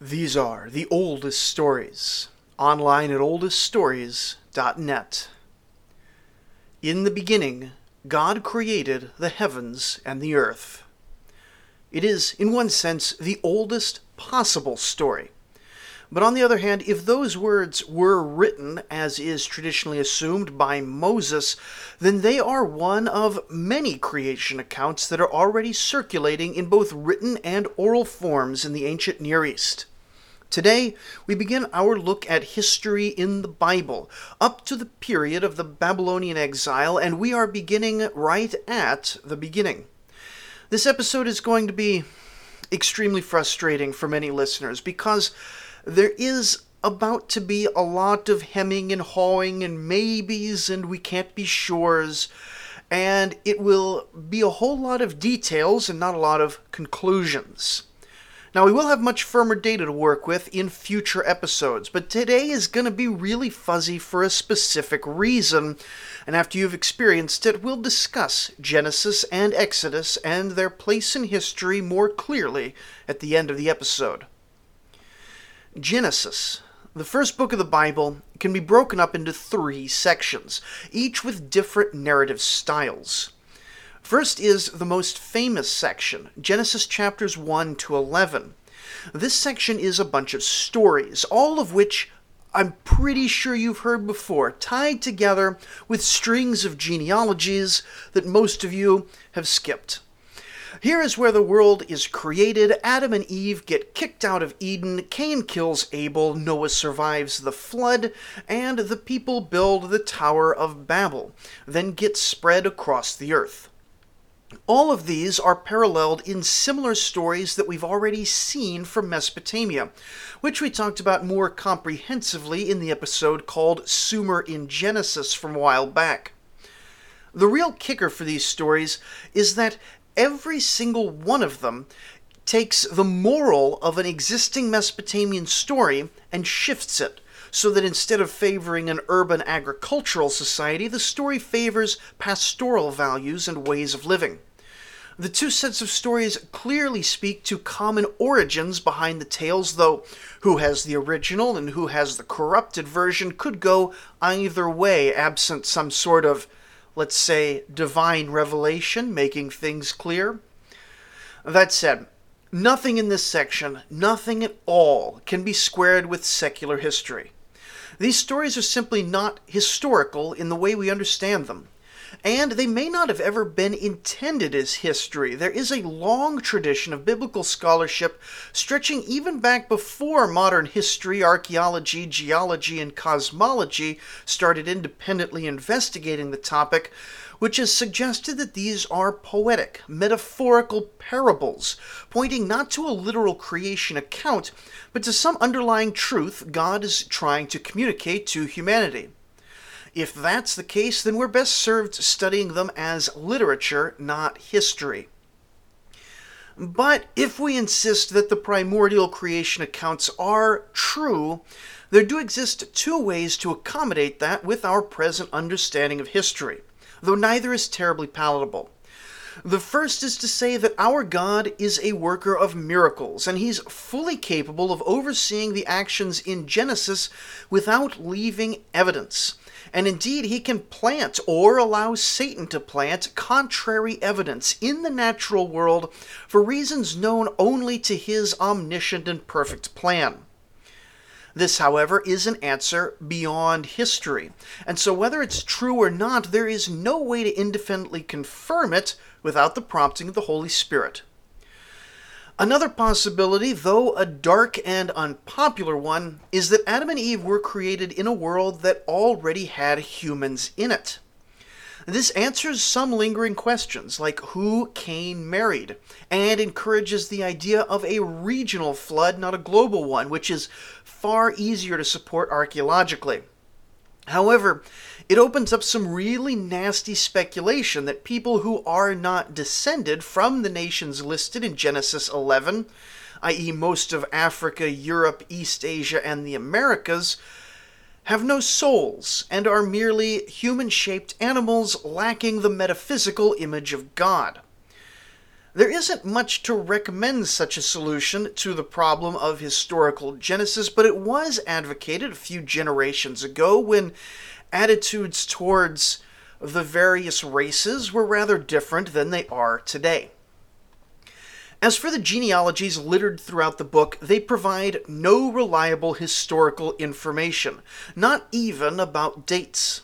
These are the oldest stories, online at oldeststories.net. In the beginning, God created the heavens and the earth. It is, in one sense, the oldest possible story. But on the other hand, if those words were written, as is traditionally assumed, by Moses, then they are one of many creation accounts that are already circulating in both written and oral forms in the ancient Near East. Today, we begin our look at history in the Bible, up to the period of the Babylonian exile, and we are beginning right at the beginning. This episode is going to be extremely frustrating for many listeners because there is about to be a lot of hemming and hawing and maybes and we can't be sures. And it will be a whole lot of details and not a lot of conclusions. Now, we will have much firmer data to work with in future episodes, but today is going to be really fuzzy for a specific reason. And after you've experienced it, we'll discuss Genesis and Exodus and their place in history more clearly at the end of the episode. Genesis, the first book of the Bible, can be broken up into three sections, each with different narrative styles. First is the most famous section, Genesis chapters 1 to 11. This section is a bunch of stories, all of which I'm pretty sure you've heard before, tied together with strings of genealogies that most of you have skipped. Here is where the world is created. Adam and Eve get kicked out of Eden. Cain kills Abel. Noah survives the flood. And the people build the Tower of Babel, then get spread across the earth. All of these are paralleled in similar stories that we've already seen from Mesopotamia, which we talked about more comprehensively in the episode called Sumer in Genesis from a while back. The real kicker for these stories is that every single one of them takes the moral of an existing Mesopotamian story and shifts it so that instead of favoring an urban agricultural society, the story favors pastoral values and ways of living. The two sets of stories clearly speak to common origins behind the tales, though who has the original and who has the corrupted version could go either way, absent some sort of, let's say, divine revelation making things clear. That said, nothing in this section, nothing at all, can be squared with secular history. These stories are simply not historical in the way we understand them. And they may not have ever been intended as history. There is a long tradition of biblical scholarship stretching even back before modern history, archaeology, geology, and cosmology started independently investigating the topic, which has suggested that these are poetic, metaphorical parables, pointing not to a literal creation account, but to some underlying truth God is trying to communicate to humanity. If that's the case, then we're best served studying them as literature, not history. But if we insist that the primordial creation accounts are true, there do exist two ways to accommodate that with our present understanding of history, though neither is terribly palatable. The first is to say that our God is a worker of miracles, and he's fully capable of overseeing the actions in Genesis without leaving evidence. And indeed, he can plant or allow Satan to plant contrary evidence in the natural world for reasons known only to his omniscient and perfect plan. This, however, is an answer beyond history, and so whether it's true or not, there is no way to independently confirm it without the prompting of the Holy Spirit. Another possibility, though a dark and unpopular one, is that Adam and Eve were created in a world that already had humans in it. This answers some lingering questions, like who Cain married, and encourages the idea of a regional flood, not a global one, which is far easier to support archaeologically. However, it opens up some really nasty speculation that people who are not descended from the nations listed in Genesis 11, i.e., most of Africa, Europe, East Asia, and the Americas, have no souls and are merely human shaped animals lacking the metaphysical image of God. There isn't much to recommend such a solution to the problem of historical Genesis, but it was advocated a few generations ago when attitudes towards the various races were rather different than they are today. As for the genealogies littered throughout the book, they provide no reliable historical information, not even about dates.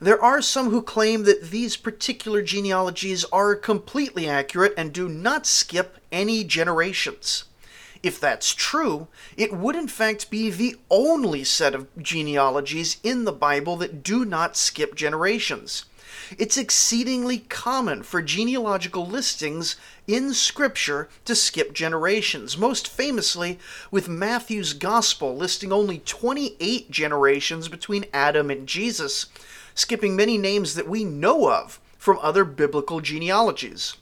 There are some who claim that these particular genealogies are completely accurate and do not skip any generations. If that's true, it would in fact be the only set of genealogies in the Bible that do not skip generations. It's exceedingly common for genealogical listings in Scripture to skip generations, most famously with Matthew's Gospel listing only 28 generations between Adam and Jesus, skipping many names that we know of from other biblical genealogies.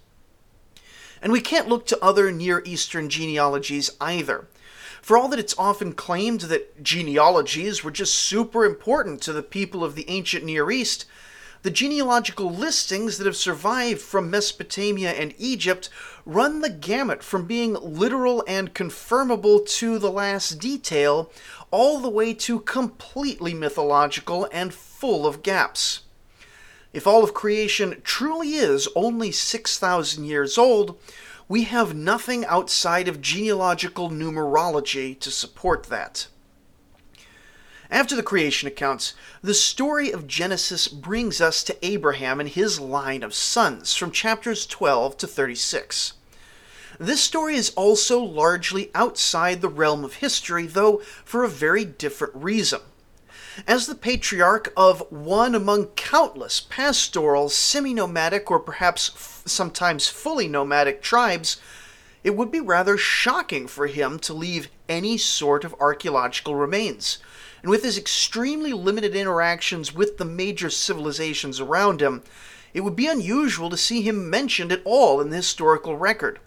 And we can't look to other Near Eastern genealogies either. For all that it's often claimed that genealogies were just super important to the people of the ancient Near East, the genealogical listings that have survived from Mesopotamia and Egypt run the gamut from being literal and confirmable to the last detail, all the way to completely mythological and full of gaps. If all of creation truly is only 6,000 years old, we have nothing outside of genealogical numerology to support that. After the creation accounts, the story of Genesis brings us to Abraham and his line of sons from chapters 12 to 36. This story is also largely outside the realm of history, though for a very different reason. As the patriarch of one among countless pastoral, semi nomadic, or perhaps f- sometimes fully nomadic tribes, it would be rather shocking for him to leave any sort of archaeological remains and with his extremely limited interactions with the major civilizations around him, it would be unusual to see him mentioned at all in the historical record.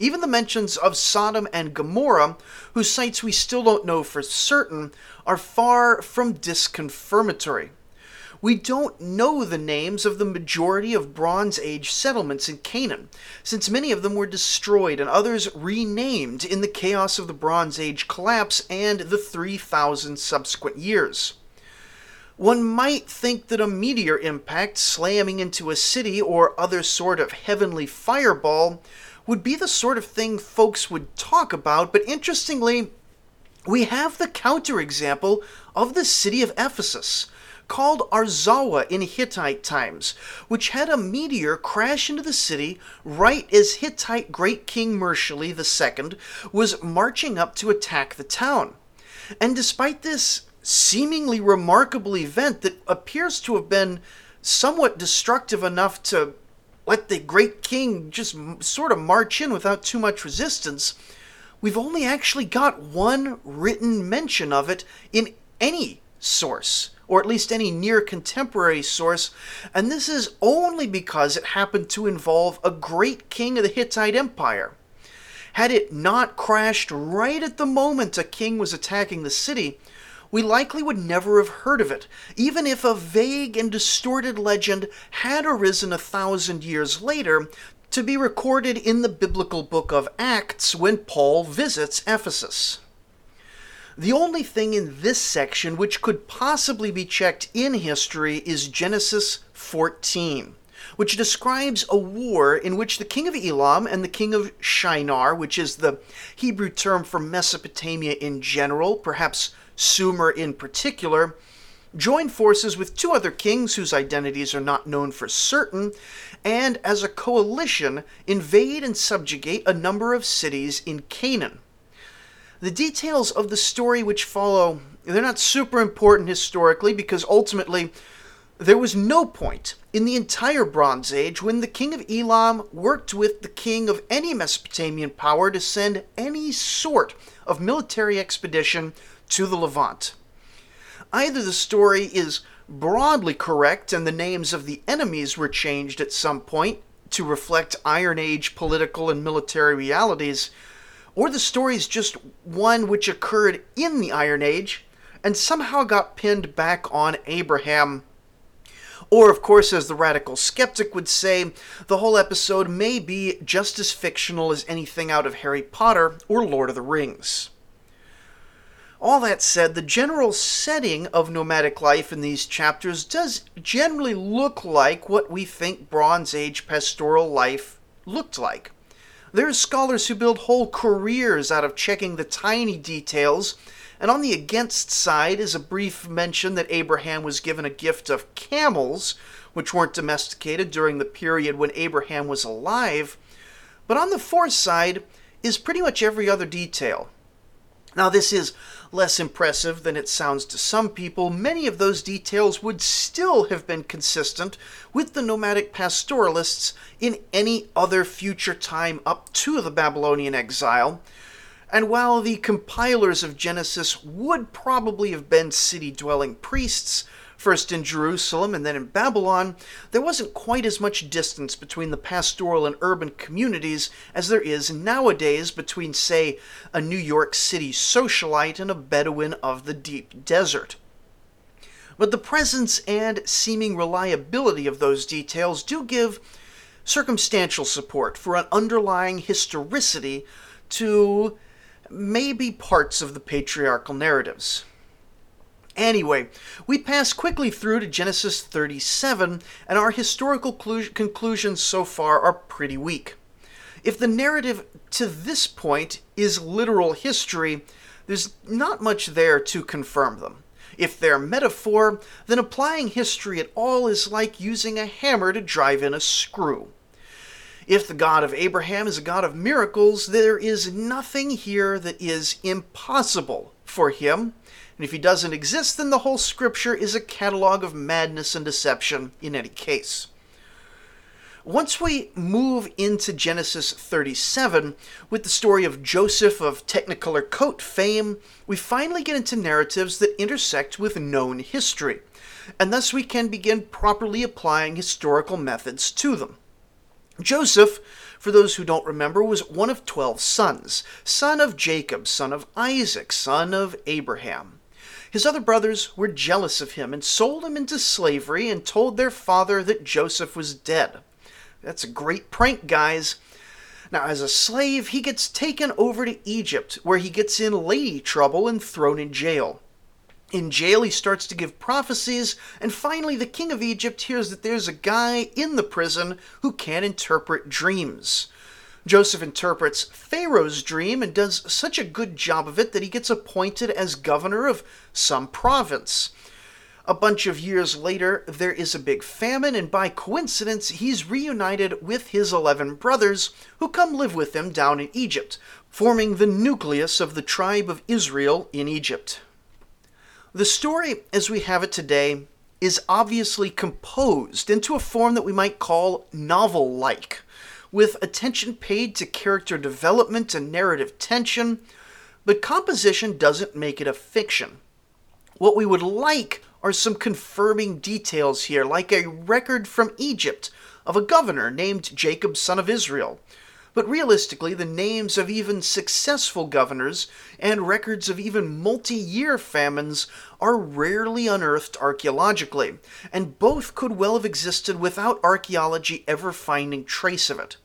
Even the mentions of Sodom and Gomorrah, whose sites we still don't know for certain, are far from disconfirmatory. We don't know the names of the majority of Bronze Age settlements in Canaan, since many of them were destroyed and others renamed in the chaos of the Bronze Age collapse and the 3,000 subsequent years. One might think that a meteor impact slamming into a city or other sort of heavenly fireball would be the sort of thing folks would talk about, but interestingly, we have the counterexample of the city of Ephesus, called Arzawa in Hittite times, which had a meteor crash into the city right as Hittite great king Mursili II was marching up to attack the town. And despite this seemingly remarkable event that appears to have been somewhat destructive enough to let the great king just sort of march in without too much resistance, we've only actually got one written mention of it in any source or at least any near contemporary source, and this is only because it happened to involve a great king of the Hittite Empire. Had it not crashed right at the moment a king was attacking the city, we likely would never have heard of it, even if a vague and distorted legend had arisen a thousand years later to be recorded in the biblical book of Acts when Paul visits Ephesus. The only thing in this section which could possibly be checked in history is Genesis 14, which describes a war in which the king of Elam and the king of Shinar, which is the Hebrew term for Mesopotamia in general, perhaps Sumer in particular, join forces with two other kings whose identities are not known for certain, and as a coalition invade and subjugate a number of cities in Canaan. The details of the story which follow, they're not super important historically because ultimately there was no point in the entire Bronze Age when the king of Elam worked with the king of any Mesopotamian power to send any sort of military expedition to the Levant. Either the story is broadly correct and the names of the enemies were changed at some point to reflect Iron Age political and military realities, or the story is just one which occurred in the Iron Age and somehow got pinned back on Abraham. Or, of course, as the radical skeptic would say, the whole episode may be just as fictional as anything out of Harry Potter or Lord of the Rings. All that said, the general setting of nomadic life in these chapters does generally look like what we think Bronze Age pastoral life looked like. There are scholars who build whole careers out of checking the tiny details, and on the against side is a brief mention that Abraham was given a gift of camels, which weren't domesticated during the period when Abraham was alive. But on the for side is pretty much every other detail. Now, this is less impressive than it sounds to some people, many of those details would still have been consistent with the nomadic pastoralists in any other future time up to the Babylonian exile. And while the compilers of Genesis would probably have been city dwelling priests, first in Jerusalem and then in Babylon, there wasn't quite as much distance between the pastoral and urban communities as there is nowadays between, say, a New York City socialite and a Bedouin of the deep desert. But the presence and seeming reliability of those details do give circumstantial support for an underlying historicity to maybe parts of the patriarchal narratives. Anyway, we pass quickly through to Genesis 37, and our historical conclusions so far are pretty weak. If the narrative to this point is literal history, there's not much there to confirm them. If they're metaphor, then applying history at all is like using a hammer to drive in a screw. If the God of Abraham is a God of miracles, there is nothing here that is impossible for him. And if he doesn't exist, then the whole scripture is a catalog of madness and deception in any case. Once we move into Genesis 37 with the story of Joseph of Technicolor coat fame, we finally get into narratives that intersect with known history, and thus we can begin properly applying historical methods to them. Joseph, for those who don't remember, was one of twelve sons, son of Jacob, son of Isaac, son of Abraham. His other brothers were jealous of him and sold him into slavery and told their father that Joseph was dead. That's a great prank, guys. Now, as a slave, he gets taken over to Egypt, where he gets in lady trouble and thrown in jail. In jail, he starts to give prophecies, and finally, the king of Egypt hears that there's a guy in the prison who can interpret dreams. Joseph interprets Pharaoh's dream and does such a good job of it that he gets appointed as governor of some province. A bunch of years later, there is a big famine, and by coincidence, he's reunited with his 11 brothers who come live with him down in Egypt, forming the nucleus of the tribe of Israel in Egypt. The story, as we have it today, is obviously composed into a form that we might call novel like with attention paid to character development and narrative tension, but composition doesn't make it a fiction. What we would like are some confirming details here, like a record from Egypt of a governor named Jacob, son of Israel. But realistically, the names of even successful governors and records of even multi year famines are rarely unearthed archaeologically, and both could well have existed without archaeology ever finding trace of it.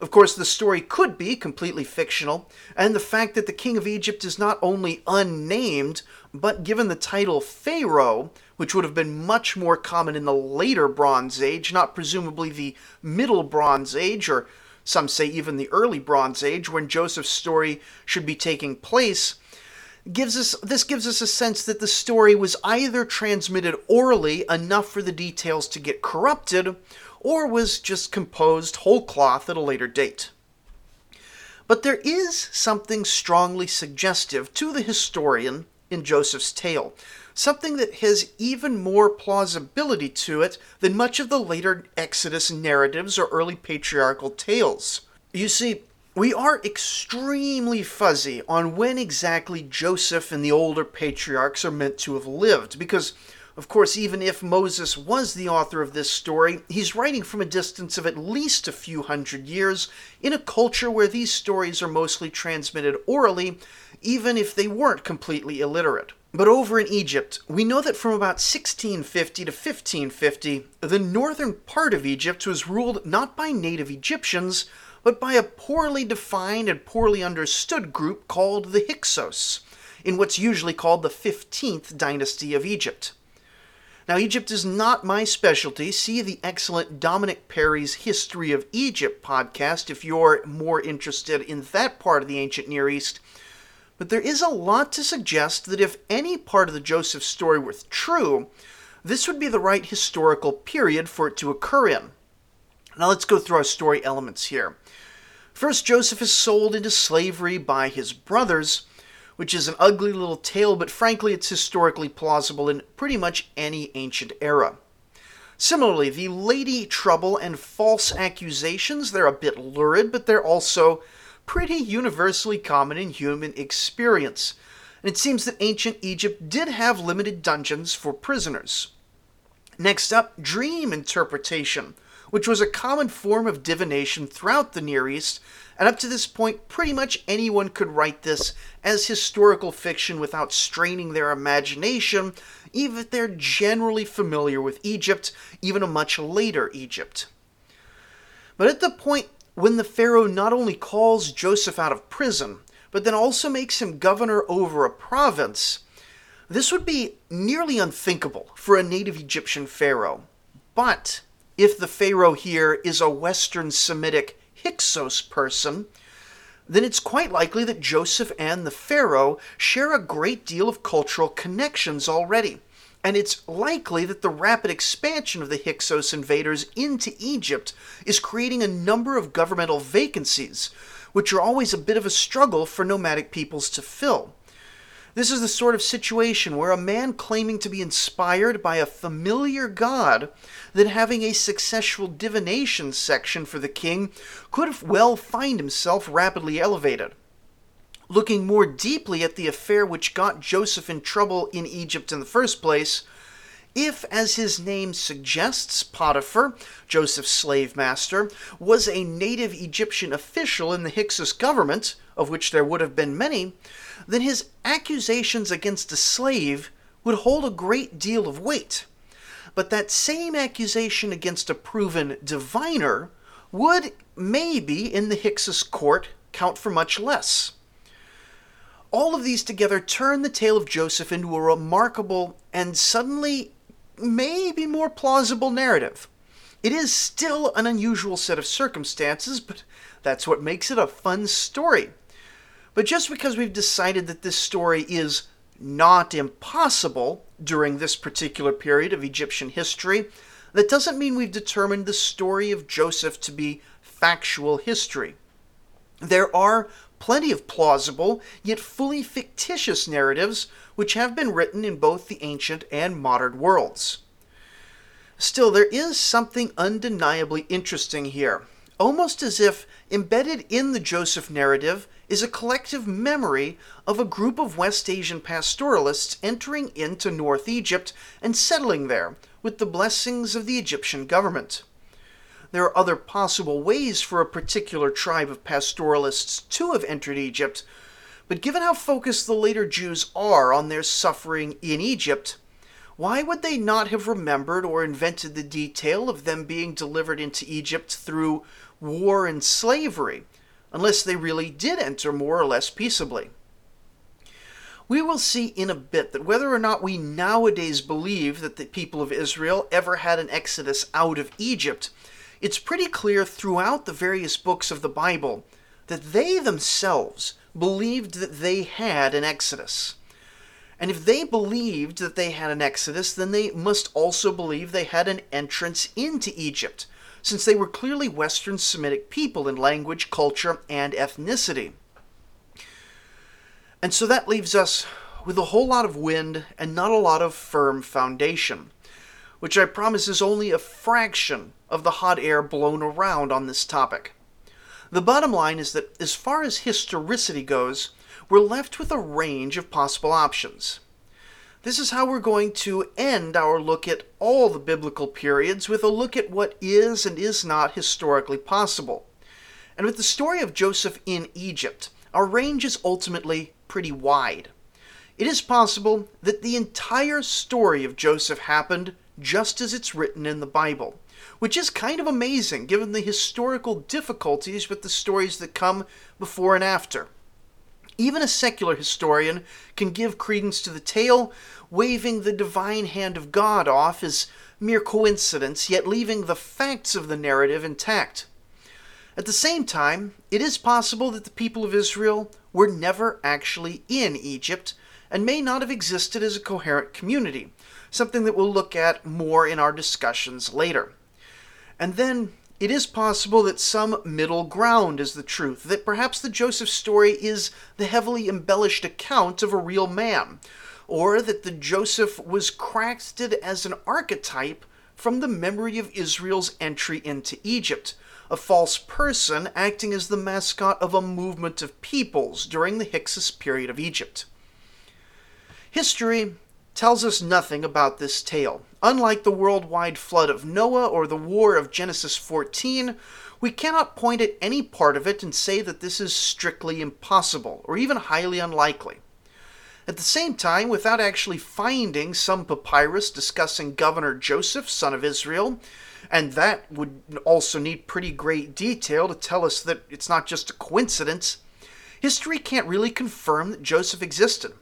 Of course, the story could be completely fictional, and the fact that the king of Egypt is not only unnamed, but given the title Pharaoh, which would have been much more common in the later Bronze Age, not presumably the Middle Bronze Age, or some say even the early Bronze Age, when Joseph's story should be taking place, gives us this gives us a sense that the story was either transmitted orally enough for the details to get corrupted or was just composed whole cloth at a later date. But there is something strongly suggestive to the historian in Joseph's tale, something that has even more plausibility to it than much of the later Exodus narratives or early patriarchal tales. You see, we are extremely fuzzy on when exactly Joseph and the older patriarchs are meant to have lived, because of course, even if Moses was the author of this story, he's writing from a distance of at least a few hundred years in a culture where these stories are mostly transmitted orally, even if they weren't completely illiterate. But over in Egypt, we know that from about 1650 to 1550, the northern part of Egypt was ruled not by native Egyptians, but by a poorly defined and poorly understood group called the Hyksos, in what's usually called the 15th dynasty of Egypt. Now, Egypt is not my specialty. See the excellent Dominic Perry's History of Egypt podcast if you're more interested in that part of the ancient Near East but there is a lot to suggest that if any part of the Joseph story were true, this would be the right historical period for it to occur in. Now let's go through our story elements here. First, Joseph is sold into slavery by his brothers, which is an ugly little tale, but frankly, it's historically plausible in pretty much any ancient era. Similarly, the lady trouble and false accusations, they're a bit lurid, but they're also pretty universally common in human experience. And it seems that ancient Egypt did have limited dungeons for prisoners. Next up, dream interpretation, which was a common form of divination throughout the Near East, and up to this point, pretty much anyone could write this as historical fiction without straining their imagination, even if they're generally familiar with Egypt, even a much later Egypt. But at the point when the Pharaoh not only calls Joseph out of prison, but then also makes him governor over a province, this would be nearly unthinkable for a native Egyptian Pharaoh. But if the Pharaoh here is a Western Semitic Hyksos person, then it's quite likely that Joseph and the Pharaoh share a great deal of cultural connections already and it's likely that the rapid expansion of the Hyksos invaders into Egypt is creating a number of governmental vacancies, which are always a bit of a struggle for nomadic peoples to fill. This is the sort of situation where a man claiming to be inspired by a familiar god, then having a successful divination section for the king, could well find himself rapidly elevated looking more deeply at the affair which got Joseph in trouble in Egypt in the first place, if, as his name suggests, Potiphar, Joseph's slave master, was a native Egyptian official in the Hyksos government, of which there would have been many, then his accusations against a slave would hold a great deal of weight. But that same accusation against a proven diviner would, maybe, in the Hyksos court, count for much less. All of these together turn the tale of Joseph into a remarkable and suddenly maybe more plausible narrative. It is still an unusual set of circumstances, but that's what makes it a fun story. But just because we've decided that this story is not impossible during this particular period of Egyptian history, that doesn't mean we've determined the story of Joseph to be factual history. There are plenty of plausible, yet fully fictitious narratives which have been written in both the ancient and modern worlds. Still, there is something undeniably interesting here, almost as if embedded in the Joseph narrative is a collective memory of a group of West Asian pastoralists entering into North Egypt and settling there with the blessings of the Egyptian government. There are other possible ways for a particular tribe of pastoralists to have entered Egypt, but given how focused the later Jews are on their suffering in Egypt, why would they not have remembered or invented the detail of them being delivered into Egypt through war and slavery, unless they really did enter more or less peaceably? We will see in a bit that whether or not we nowadays believe that the people of Israel ever had an exodus out of Egypt it's pretty clear throughout the various books of the Bible that they themselves believed that they had an Exodus. And if they believed that they had an Exodus, then they must also believe they had an entrance into Egypt, since they were clearly Western Semitic people in language, culture, and ethnicity. And so that leaves us with a whole lot of wind and not a lot of firm foundation which I promise is only a fraction of the hot air blown around on this topic. The bottom line is that, as far as historicity goes, we're left with a range of possible options. This is how we're going to end our look at all the biblical periods with a look at what is and is not historically possible. And with the story of Joseph in Egypt, our range is ultimately pretty wide. It is possible that the entire story of Joseph happened just as it's written in the Bible, which is kind of amazing given the historical difficulties with the stories that come before and after. Even a secular historian can give credence to the tale, waving the divine hand of God off as mere coincidence, yet leaving the facts of the narrative intact. At the same time, it is possible that the people of Israel were never actually in Egypt and may not have existed as a coherent community, something that we'll look at more in our discussions later. And then it is possible that some middle ground is the truth, that perhaps the Joseph story is the heavily embellished account of a real man, or that the Joseph was crafted as an archetype from the memory of Israel's entry into Egypt, a false person acting as the mascot of a movement of peoples during the Hyksos period of Egypt. History tells us nothing about this tale. Unlike the worldwide flood of Noah or the war of Genesis 14, we cannot point at any part of it and say that this is strictly impossible or even highly unlikely. At the same time, without actually finding some papyrus discussing Governor Joseph, son of Israel, and that would also need pretty great detail to tell us that it's not just a coincidence, history can't really confirm that Joseph existed.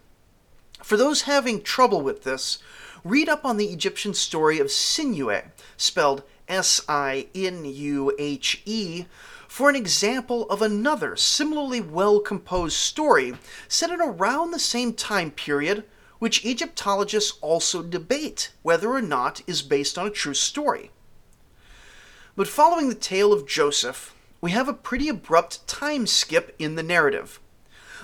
For those having trouble with this, read up on the Egyptian story of Sinuhe, spelled S I N U H E, for an example of another similarly well composed story set in around the same time period, which Egyptologists also debate whether or not is based on a true story. But following the tale of Joseph, we have a pretty abrupt time skip in the narrative.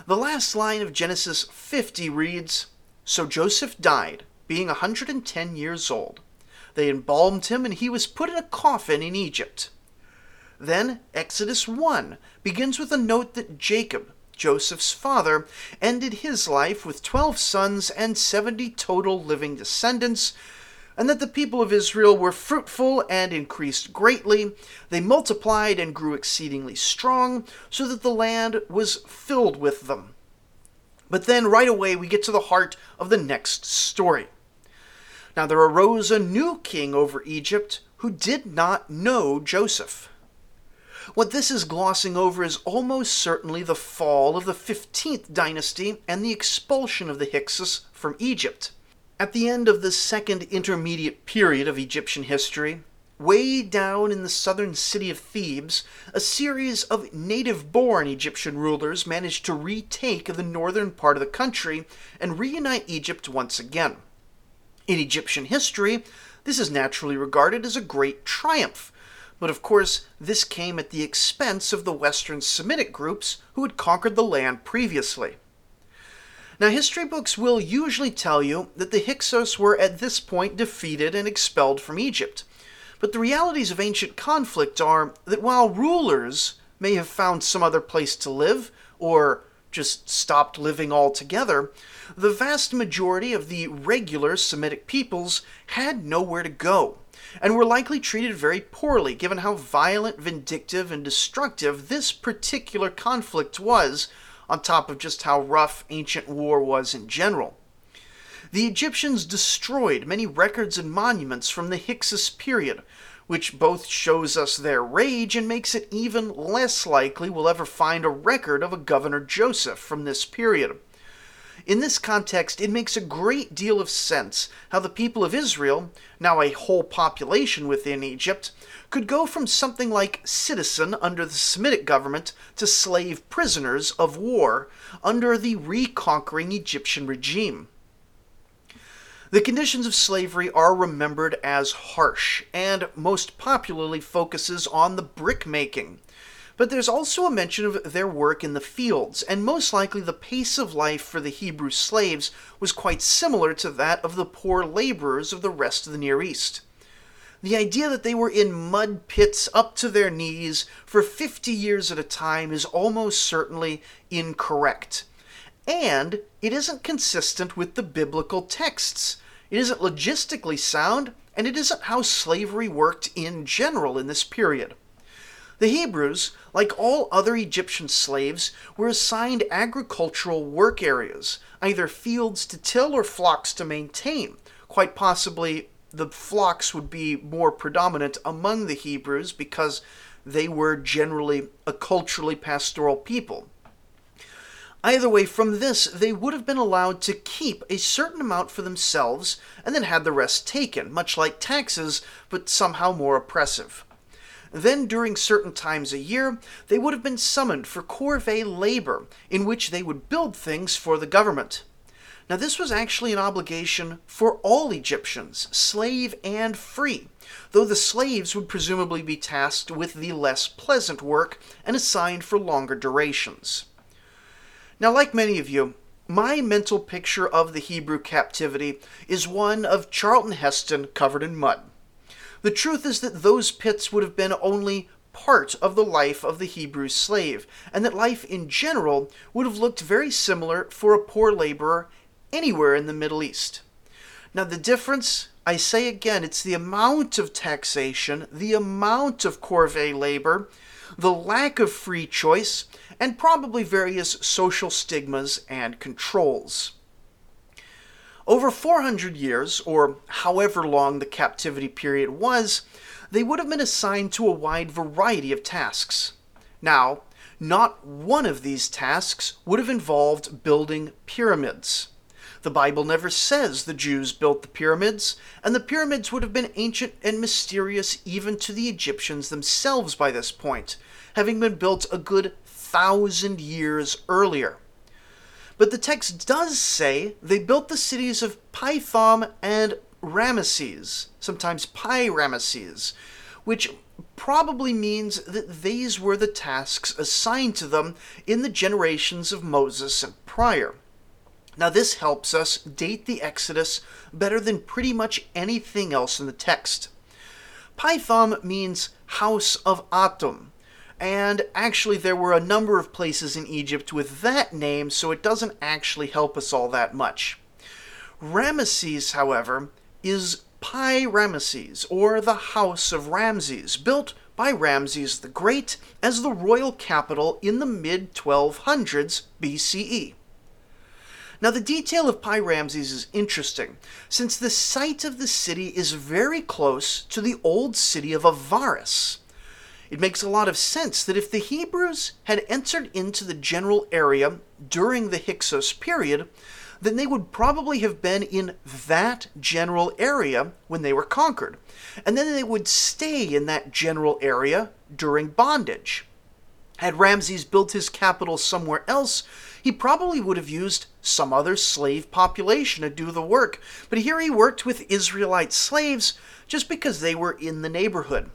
The last line of Genesis 50 reads So Joseph died, being a 110 years old. They embalmed him, and he was put in a coffin in Egypt. Then Exodus 1 begins with a note that Jacob, Joseph's father, ended his life with 12 sons and 70 total living descendants, and that the people of Israel were fruitful and increased greatly. They multiplied and grew exceedingly strong, so that the land was filled with them. But then right away we get to the heart of the next story. Now there arose a new king over Egypt who did not know Joseph. What this is glossing over is almost certainly the fall of the 15th dynasty and the expulsion of the Hyksos from Egypt. At the end of the second intermediate period of Egyptian history, way down in the southern city of Thebes, a series of native born Egyptian rulers managed to retake the northern part of the country and reunite Egypt once again. In Egyptian history, this is naturally regarded as a great triumph, but of course, this came at the expense of the Western Semitic groups who had conquered the land previously. Now, history books will usually tell you that the Hyksos were at this point defeated and expelled from Egypt. But the realities of ancient conflict are that while rulers may have found some other place to live, or just stopped living altogether, the vast majority of the regular Semitic peoples had nowhere to go, and were likely treated very poorly given how violent, vindictive, and destructive this particular conflict was on top of just how rough ancient war was in general. The Egyptians destroyed many records and monuments from the Hyksos period, which both shows us their rage and makes it even less likely we'll ever find a record of a Governor Joseph from this period. In this context, it makes a great deal of sense how the people of Israel, now a whole population within Egypt, could go from something like citizen under the Semitic government to slave prisoners of war under the reconquering Egyptian regime. The conditions of slavery are remembered as harsh and most popularly focuses on the brickmaking. But there's also a mention of their work in the fields, and most likely the pace of life for the Hebrew slaves was quite similar to that of the poor laborers of the rest of the Near East. The idea that they were in mud pits up to their knees for 50 years at a time is almost certainly incorrect. And it isn't consistent with the biblical texts. It isn't logistically sound, and it isn't how slavery worked in general in this period. The Hebrews, like all other Egyptian slaves, were assigned agricultural work areas, either fields to till or flocks to maintain. Quite possibly, the flocks would be more predominant among the Hebrews because they were generally a culturally pastoral people. Either way, from this, they would have been allowed to keep a certain amount for themselves and then had the rest taken, much like taxes, but somehow more oppressive. Then, during certain times a year, they would have been summoned for corvée labor, in which they would build things for the government. Now, this was actually an obligation for all Egyptians, slave and free, though the slaves would presumably be tasked with the less pleasant work and assigned for longer durations. Now, like many of you, my mental picture of the Hebrew captivity is one of Charlton Heston covered in mud. The truth is that those pits would have been only part of the life of the Hebrew slave, and that life in general would have looked very similar for a poor laborer anywhere in the Middle East. Now, the difference, I say again, it's the amount of taxation, the amount of corvée labor, the lack of free choice, and probably various social stigmas and controls. Over 400 years, or however long the captivity period was, they would have been assigned to a wide variety of tasks. Now, not one of these tasks would have involved building pyramids. The Bible never says the Jews built the pyramids, and the pyramids would have been ancient and mysterious even to the Egyptians themselves by this point, having been built a good thousand years earlier. But the text does say they built the cities of Pithom and Ramesses, sometimes Pi Ramesses, which probably means that these were the tasks assigned to them in the generations of Moses and prior. Now, this helps us date the Exodus better than pretty much anything else in the text. Pithom means house of Atum, and actually, there were a number of places in Egypt with that name, so it doesn't actually help us all that much. Ramesses, however, is Pi Ramesses, or the House of Ramses, built by Ramses the Great as the royal capital in the mid 1200s BCE. Now, the detail of Pi Ramses is interesting, since the site of the city is very close to the old city of Avaris, it makes a lot of sense that if the Hebrews had entered into the general area during the Hyksos period, then they would probably have been in that general area when they were conquered, and then they would stay in that general area during bondage. Had Ramses built his capital somewhere else, he probably would have used some other slave population to do the work, but here he worked with Israelite slaves just because they were in the neighborhood.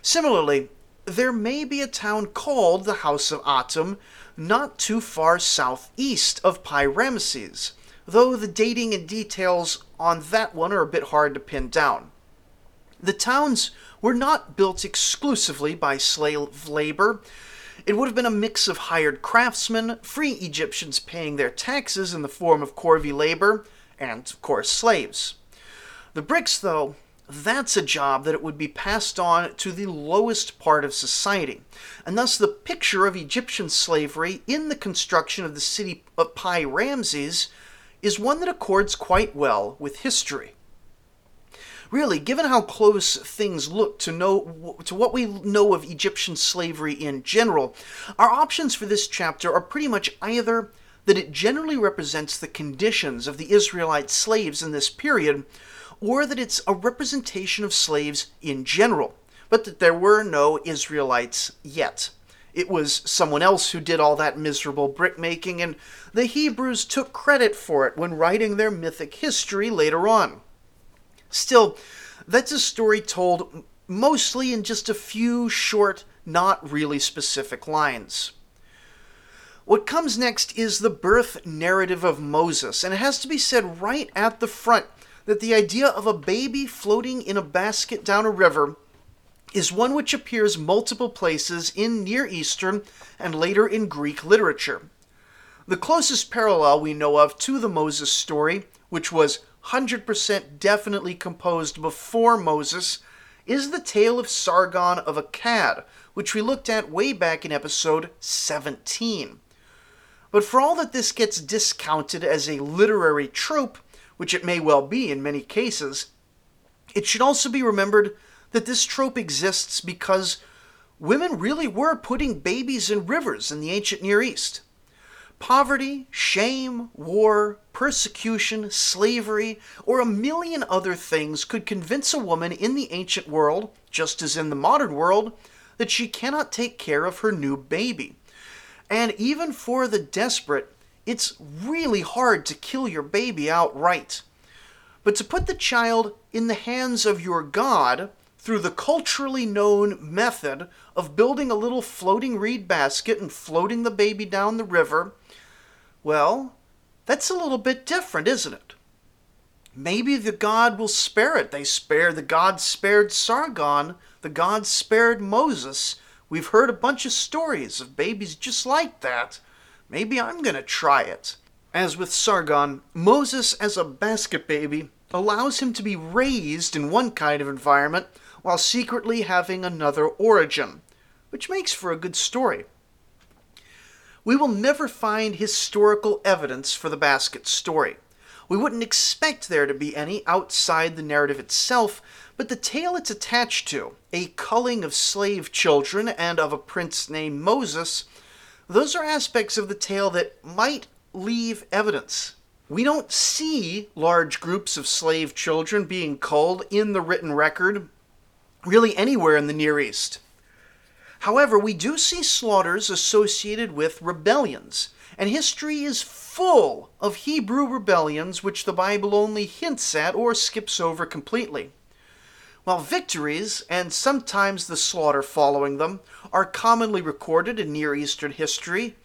Similarly, there may be a town called the House of Atum not too far southeast of Pi Ramesses, though the dating and details on that one are a bit hard to pin down. The towns were not built exclusively by slave labor. It would have been a mix of hired craftsmen, free Egyptians paying their taxes in the form of corvée labor, and, of course, slaves. The bricks, though, that's a job that it would be passed on to the lowest part of society. And thus, the picture of Egyptian slavery in the construction of the city of Pi Ramses is one that accords quite well with history. Really, given how close things look to know to what we know of Egyptian slavery in general, our options for this chapter are pretty much either that it generally represents the conditions of the Israelite slaves in this period, or that it's a representation of slaves in general, but that there were no Israelites yet. It was someone else who did all that miserable brickmaking, and the Hebrews took credit for it when writing their mythic history later on. Still, that's a story told mostly in just a few short, not really specific lines. What comes next is the birth narrative of Moses, and it has to be said right at the front that the idea of a baby floating in a basket down a river is one which appears multiple places in Near Eastern and later in Greek literature. The closest parallel we know of to the Moses story, which was 100% definitely composed before Moses, is the tale of Sargon of Akkad, which we looked at way back in episode 17. But for all that this gets discounted as a literary trope, which it may well be in many cases, it should also be remembered that this trope exists because women really were putting babies in rivers in the ancient Near East. Poverty, shame, war, persecution, slavery, or a million other things could convince a woman in the ancient world, just as in the modern world, that she cannot take care of her new baby. And even for the desperate, it's really hard to kill your baby outright. But to put the child in the hands of your God through the culturally known method of building a little floating reed basket and floating the baby down the river, well, that's a little bit different, isn't it? Maybe the God will spare it. They spare the God spared Sargon, the God spared Moses. We've heard a bunch of stories of babies just like that. Maybe I'm going to try it. As with Sargon, Moses as a basket baby allows him to be raised in one kind of environment while secretly having another origin, which makes for a good story. We will never find historical evidence for the basket story. We wouldn't expect there to be any outside the narrative itself, but the tale it's attached to, a culling of slave children and of a prince named Moses, those are aspects of the tale that might leave evidence. We don't see large groups of slave children being culled in the written record really anywhere in the Near East. However, we do see slaughters associated with rebellions, and history is full of Hebrew rebellions which the Bible only hints at or skips over completely. While victories, and sometimes the slaughter following them, are commonly recorded in Near Eastern history,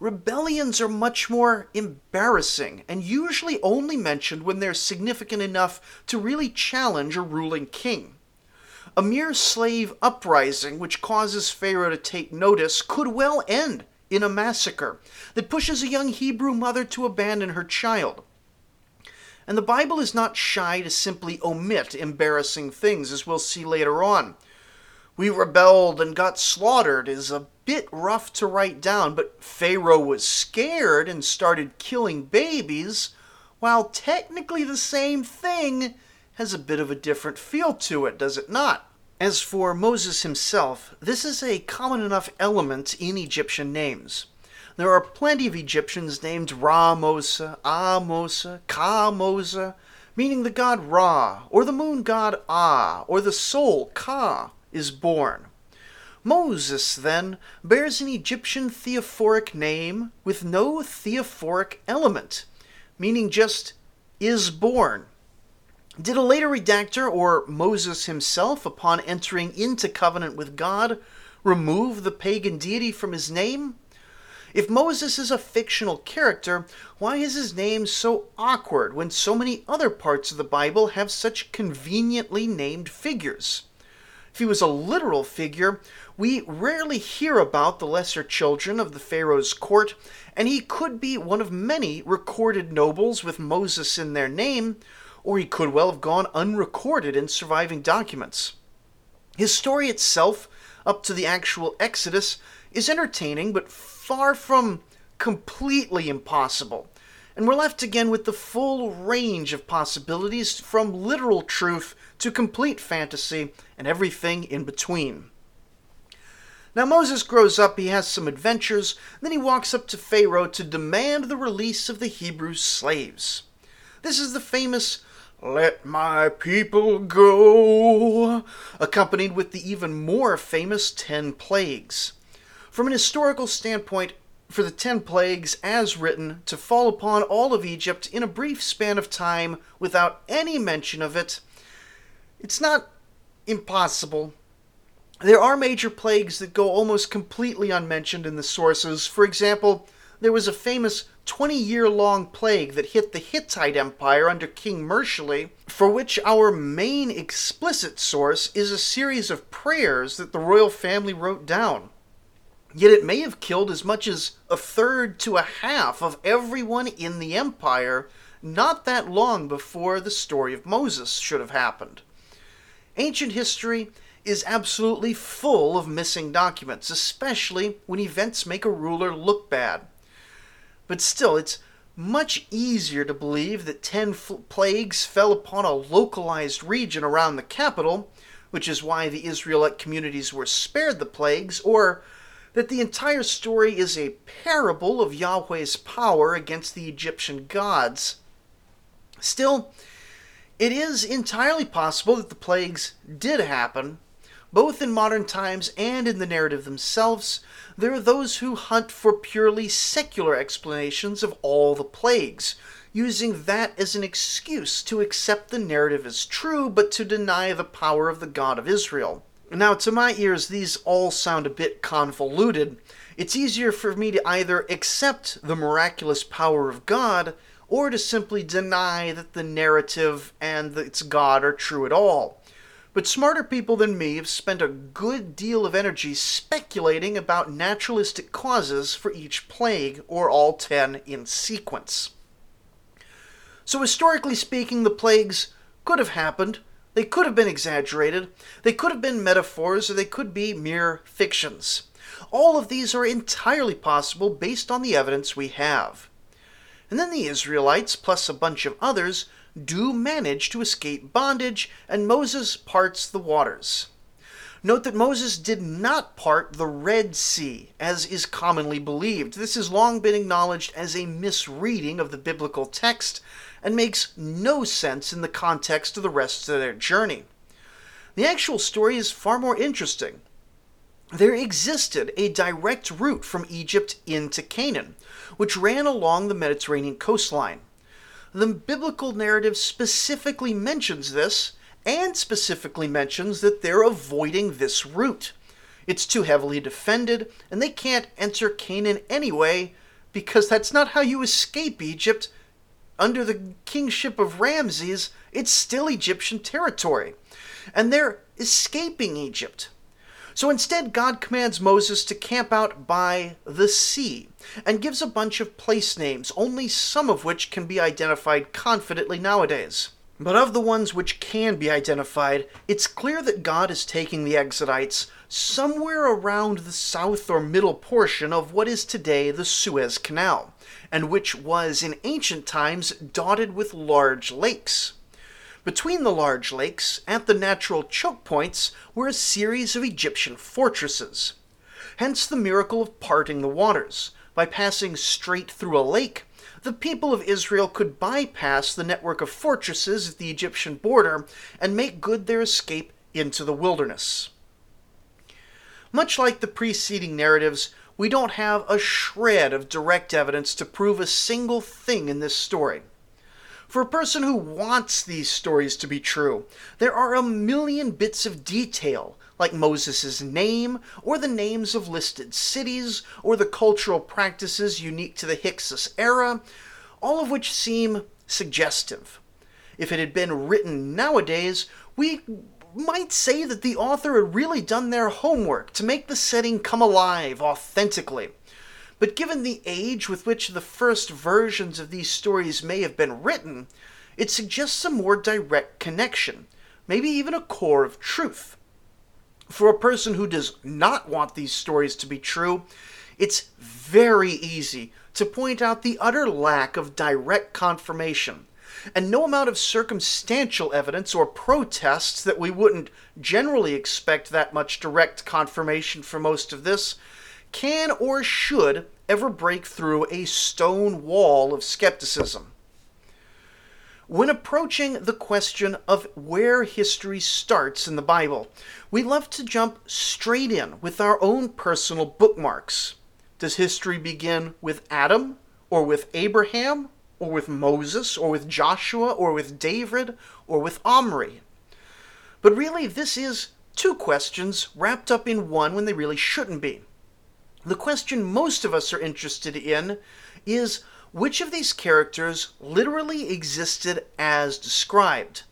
rebellions are much more embarrassing and usually only mentioned when they're significant enough to really challenge a ruling king. A mere slave uprising which causes Pharaoh to take notice could well end in a massacre that pushes a young Hebrew mother to abandon her child. And the Bible is not shy to simply omit embarrassing things, as we'll see later on. We rebelled and got slaughtered is a bit rough to write down, but Pharaoh was scared and started killing babies, while technically the same thing has a bit of a different feel to it, does it not? As for Moses himself, this is a common enough element in Egyptian names. There are plenty of Egyptians named Ra-Mosa, Amosa, Ka-Mosa, meaning the god Ra, or the moon god Ah, or the soul Ka is born. Moses, then, bears an Egyptian theophoric name with no theophoric element, meaning just is born. Did a later redactor, or Moses himself, upon entering into covenant with God, remove the pagan deity from his name? If Moses is a fictional character, why is his name so awkward when so many other parts of the Bible have such conveniently named figures? If he was a literal figure, we rarely hear about the lesser children of the Pharaoh's court, and he could be one of many recorded nobles with Moses in their name or he could well have gone unrecorded in surviving documents. His story itself, up to the actual Exodus, is entertaining but far from completely impossible. And we're left again with the full range of possibilities from literal truth to complete fantasy and everything in between. Now, Moses grows up, he has some adventures, then he walks up to Pharaoh to demand the release of the Hebrew slaves. This is the famous let my people go, accompanied with the even more famous Ten Plagues. From an historical standpoint, for the Ten Plagues, as written, to fall upon all of Egypt in a brief span of time without any mention of it, it's not impossible. There are major plagues that go almost completely unmentioned in the sources. For example, there was a famous 20 year long plague that hit the Hittite Empire under King Mursili, for which our main explicit source is a series of prayers that the royal family wrote down. Yet it may have killed as much as a third to a half of everyone in the empire not that long before the story of Moses should have happened. Ancient history is absolutely full of missing documents, especially when events make a ruler look bad. But still, it's much easier to believe that ten f- plagues fell upon a localized region around the capital, which is why the Israelite communities were spared the plagues, or that the entire story is a parable of Yahweh's power against the Egyptian gods. Still, it is entirely possible that the plagues did happen, both in modern times and in the narrative themselves. There are those who hunt for purely secular explanations of all the plagues, using that as an excuse to accept the narrative as true but to deny the power of the God of Israel. Now, to my ears, these all sound a bit convoluted. It's easier for me to either accept the miraculous power of God or to simply deny that the narrative and its God are true at all. But smarter people than me have spent a good deal of energy speculating about naturalistic causes for each plague, or all ten in sequence. So, historically speaking, the plagues could have happened, they could have been exaggerated, they could have been metaphors, or they could be mere fictions. All of these are entirely possible based on the evidence we have. And then the Israelites, plus a bunch of others, do manage to escape bondage, and Moses parts the waters. Note that Moses did not part the Red Sea, as is commonly believed. This has long been acknowledged as a misreading of the biblical text and makes no sense in the context of the rest of their journey. The actual story is far more interesting. There existed a direct route from Egypt into Canaan, which ran along the Mediterranean coastline. The biblical narrative specifically mentions this and specifically mentions that they're avoiding this route. It's too heavily defended, and they can't enter Canaan anyway because that's not how you escape Egypt under the kingship of Ramses, it's still Egyptian territory. And they're escaping Egypt. So instead, God commands Moses to camp out by the sea and gives a bunch of place names, only some of which can be identified confidently nowadays. But of the ones which can be identified, it's clear that God is taking the Exodites somewhere around the south or middle portion of what is today the Suez Canal and which was in ancient times dotted with large lakes. Between the large lakes, at the natural choke points, were a series of Egyptian fortresses. Hence the miracle of parting the waters. By passing straight through a lake, the people of Israel could bypass the network of fortresses at the Egyptian border and make good their escape into the wilderness. Much like the preceding narratives, we don't have a shred of direct evidence to prove a single thing in this story. For a person who wants these stories to be true, there are a million bits of detail, like Moses' name, or the names of listed cities, or the cultural practices unique to the Hyksos era, all of which seem suggestive. If it had been written nowadays, we might say that the author had really done their homework to make the setting come alive authentically. But given the age with which the first versions of these stories may have been written, it suggests a more direct connection, maybe even a core of truth. For a person who does not want these stories to be true, it's very easy to point out the utter lack of direct confirmation and no amount of circumstantial evidence or protests that we wouldn't generally expect that much direct confirmation for most of this can or should ever break through a stone wall of skepticism. When approaching the question of where history starts in the Bible, we love to jump straight in with our own personal bookmarks. Does history begin with Adam, or with Abraham, or with Moses, or with Joshua, or with David, or with Omri. But really, this is two questions wrapped up in one when they really shouldn't be. The question most of us are interested in is which of these characters literally existed as described?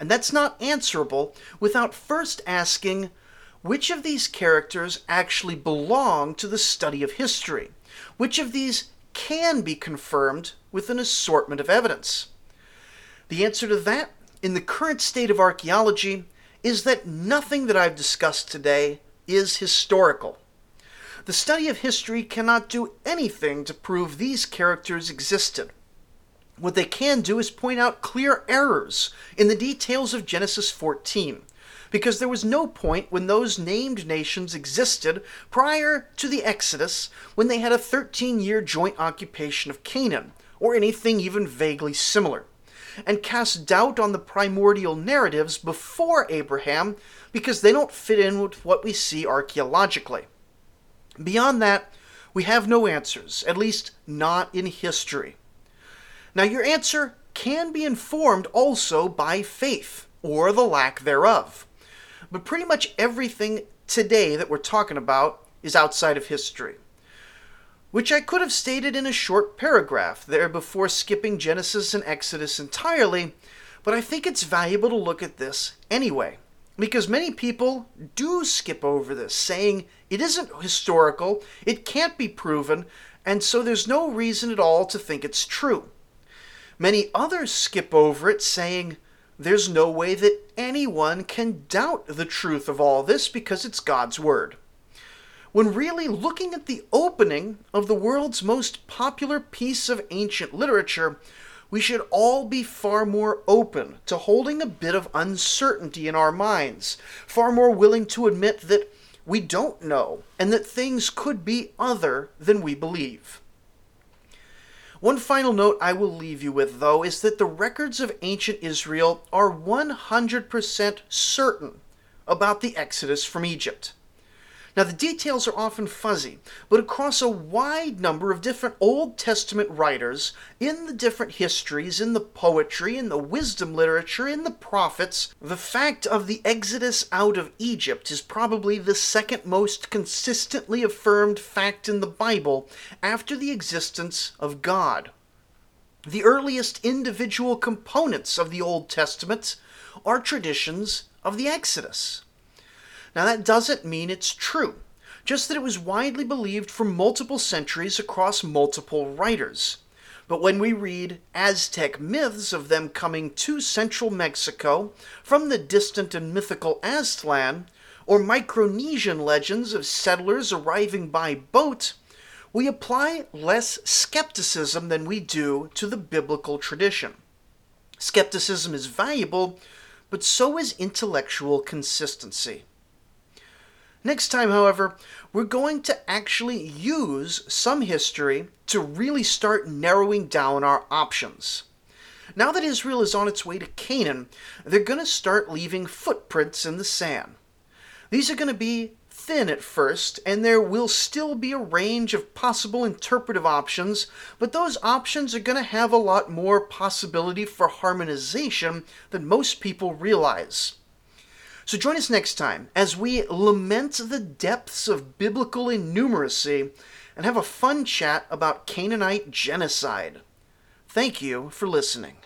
And that's not answerable without first asking which of these characters actually belong to the study of history? Which of these can be confirmed with an assortment of evidence? The answer to that, in the current state of archaeology, is that nothing that I've discussed today is historical. The study of history cannot do anything to prove these characters existed. What they can do is point out clear errors in the details of Genesis 14, because there was no point when those named nations existed prior to the Exodus when they had a 13 year joint occupation of Canaan, or anything even vaguely similar, and cast doubt on the primordial narratives before Abraham because they don't fit in with what we see archaeologically. Beyond that, we have no answers, at least not in history. Now, your answer can be informed also by faith, or the lack thereof. But pretty much everything today that we're talking about is outside of history. Which I could have stated in a short paragraph there before skipping Genesis and Exodus entirely, but I think it's valuable to look at this anyway because many people do skip over this, saying it isn't historical, it can't be proven, and so there's no reason at all to think it's true. Many others skip over it, saying there's no way that anyone can doubt the truth of all this because it's God's Word. When really looking at the opening of the world's most popular piece of ancient literature, we should all be far more open to holding a bit of uncertainty in our minds, far more willing to admit that we don't know and that things could be other than we believe. One final note I will leave you with, though, is that the records of ancient Israel are 100% certain about the Exodus from Egypt. Now, the details are often fuzzy, but across a wide number of different Old Testament writers, in the different histories, in the poetry, in the wisdom literature, in the prophets, the fact of the exodus out of Egypt is probably the second most consistently affirmed fact in the Bible after the existence of God. The earliest individual components of the Old Testament are traditions of the Exodus. Now, that doesn't mean it's true, just that it was widely believed for multiple centuries across multiple writers. But when we read Aztec myths of them coming to central Mexico from the distant and mythical Aztlan, or Micronesian legends of settlers arriving by boat, we apply less skepticism than we do to the biblical tradition. Skepticism is valuable, but so is intellectual consistency. Next time, however, we're going to actually use some history to really start narrowing down our options. Now that Israel is on its way to Canaan, they're going to start leaving footprints in the sand. These are going to be thin at first, and there will still be a range of possible interpretive options, but those options are going to have a lot more possibility for harmonization than most people realize. So join us next time as we lament the depths of biblical innumeracy and have a fun chat about Canaanite genocide. Thank you for listening.